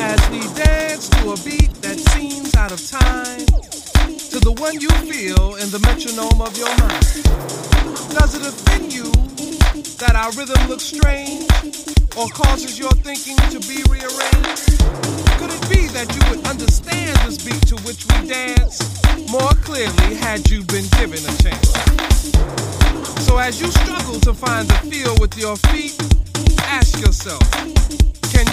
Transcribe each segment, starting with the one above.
as we dance to a beat that seems out of time, to the one you feel in the metronome of your mind. Does it offend you that our rhythm looks strange or causes your thinking to be rearranged? Could it be that you would understand this beat to which we dance more clearly had you been given a chance? So as you struggle to find the feel with your feet, ask yourself, can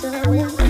Where's the?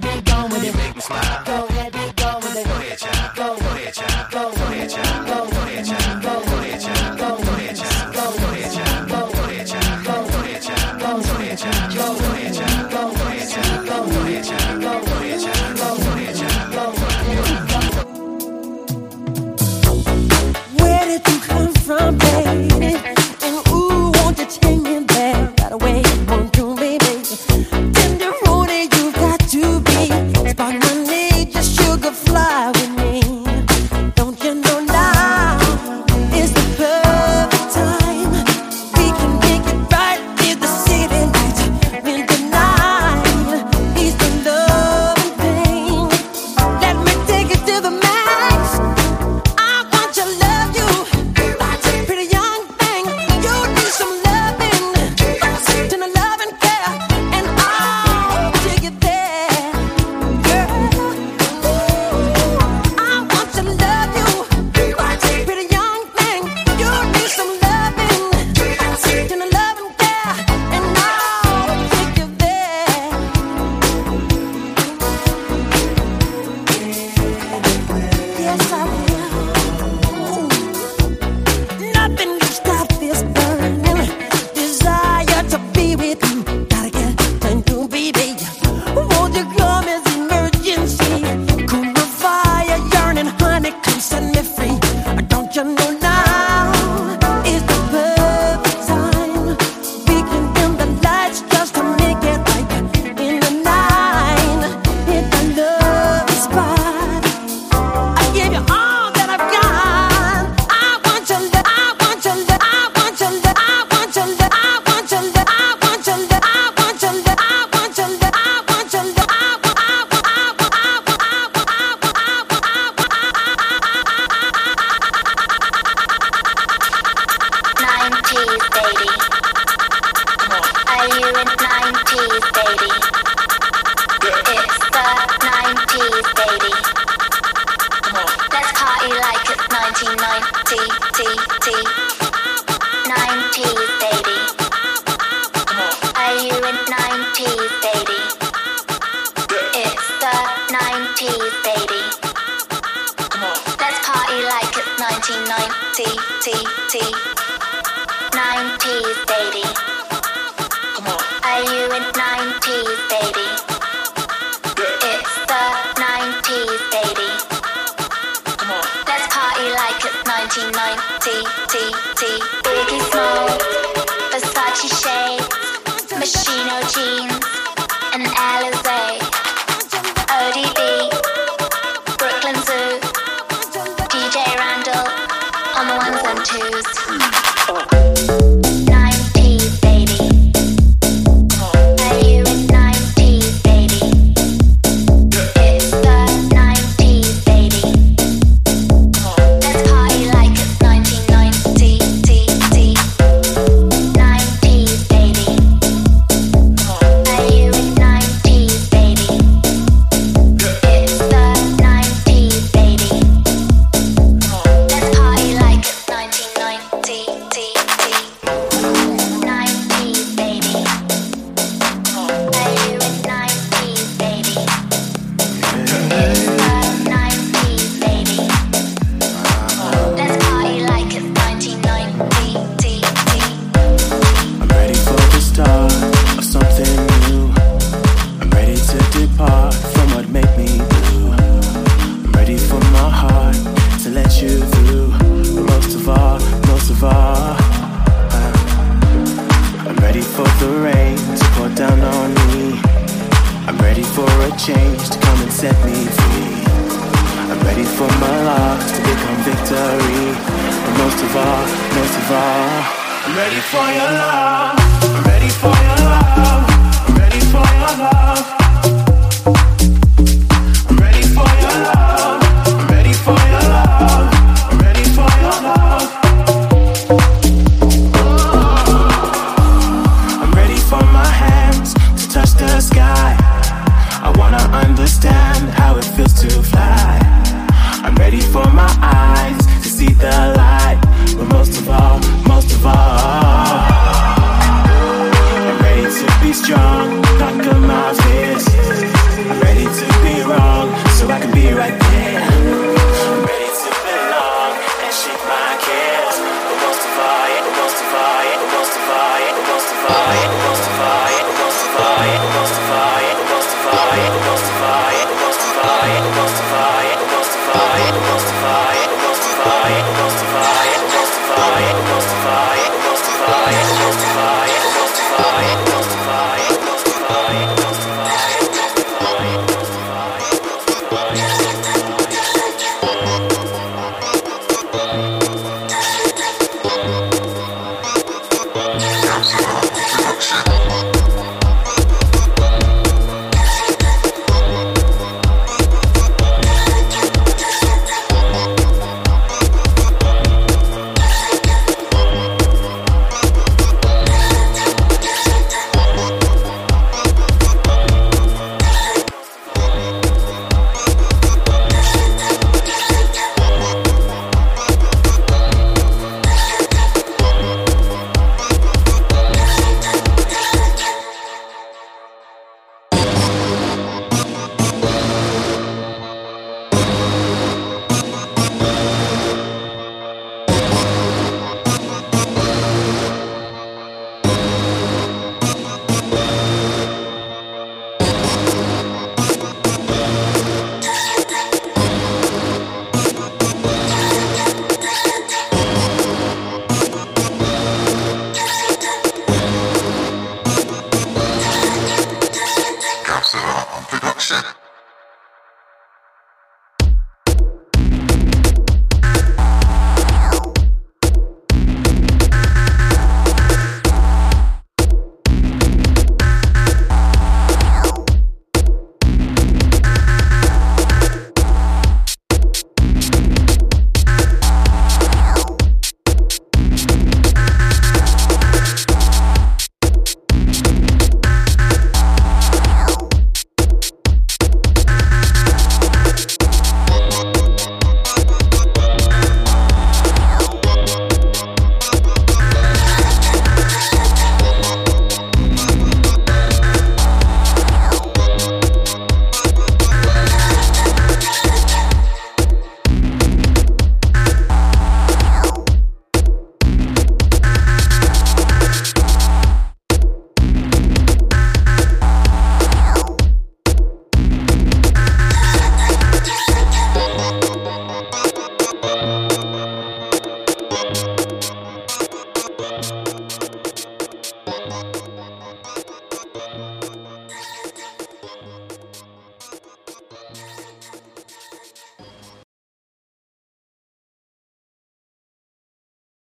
1990 T T T change